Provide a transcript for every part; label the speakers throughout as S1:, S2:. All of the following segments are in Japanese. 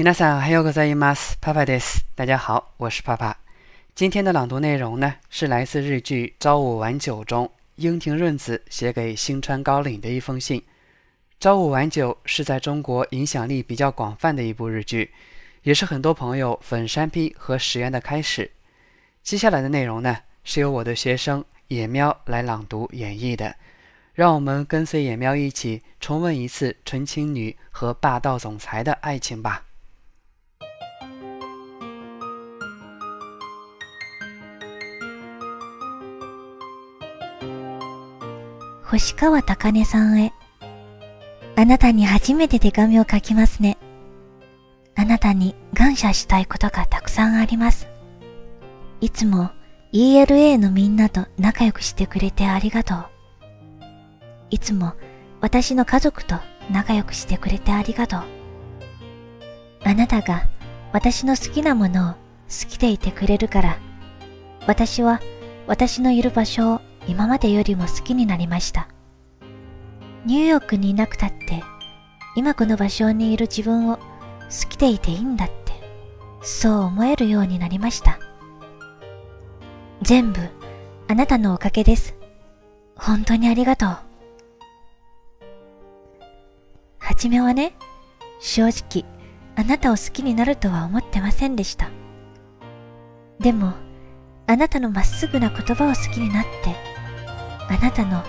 S1: 皆さん还有个在伊马斯帕帕です。大家好，我是帕帕。今天的朗读内容呢，是来自日剧《朝五晚九》中樱庭润子写给新川高岭的一封信。《朝五晚九》是在中国影响力比较广泛的一部日剧，也是很多朋友粉山批和实验的开始。接下来的内容呢，是由我的学生野喵来朗读演绎的。让我们跟随野喵一起重温一次纯情女和霸道总裁的爱情吧。
S2: 星川高音さんへ。あなたに初めて手紙を書きますね。あなたに感謝したいことがたくさんあります。いつも ELA のみんなと仲良くしてくれてありがとう。いつも私の家族と仲良くしてくれてありがとう。あなたが私の好きなものを好きでいてくれるから、私は私のいる場所を今までよりも好きになりました。ニューヨークにいなくたって、今この場所にいる自分を好きでいていいんだって、そう思えるようになりました。全部あなたのおかげです。本当にありがとう。はじめはね、正直あなたを好きになるとは思ってませんでした。でも、あなたのまっすぐな言葉を好きになって、あなたの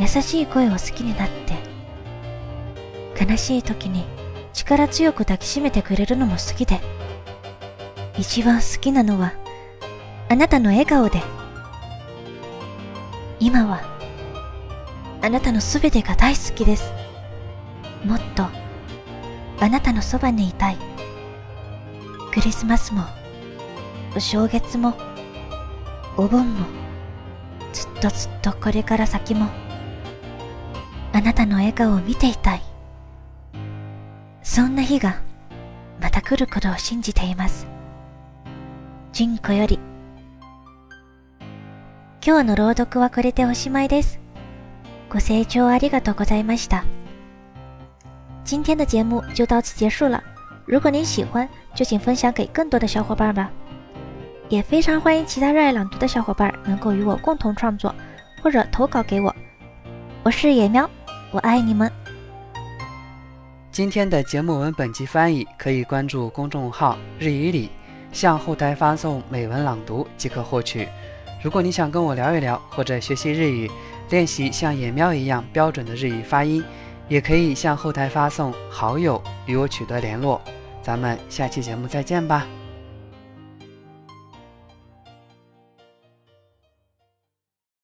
S2: 優しい声を好きになって、悲しい時に力強く抱きしめてくれるのも好きで、一番好きなのは、あなたの笑顔で、今は、あなたのすべてが大好きです。もっと、あなたのそばにいたい。クリスマスも、お正月も、お盆も、とずっとこれから先も、あなたの笑顔を見ていたい。そんな日が、また来ることを信じています。純子より、今日の朗読はこれでおしまいです。ご清聴ありがとうございました。今天的节目就到此结束了。如果您喜欢，就请分享给更多的小伙伴吧。也非常欢迎其他热爱朗读的小伙伴能够与我共同创作，或者投稿给我。我是野喵，我爱你们。
S1: 今天的节目文本及翻译可以关注公众号“日语里”，向后台发送“美文朗读”即可获取。如果你想跟我聊一聊，或者学习日语，练习像野喵一样标准的日语发音，也可以向后台发送“好友”与我取得联络。咱们下期节目再见吧。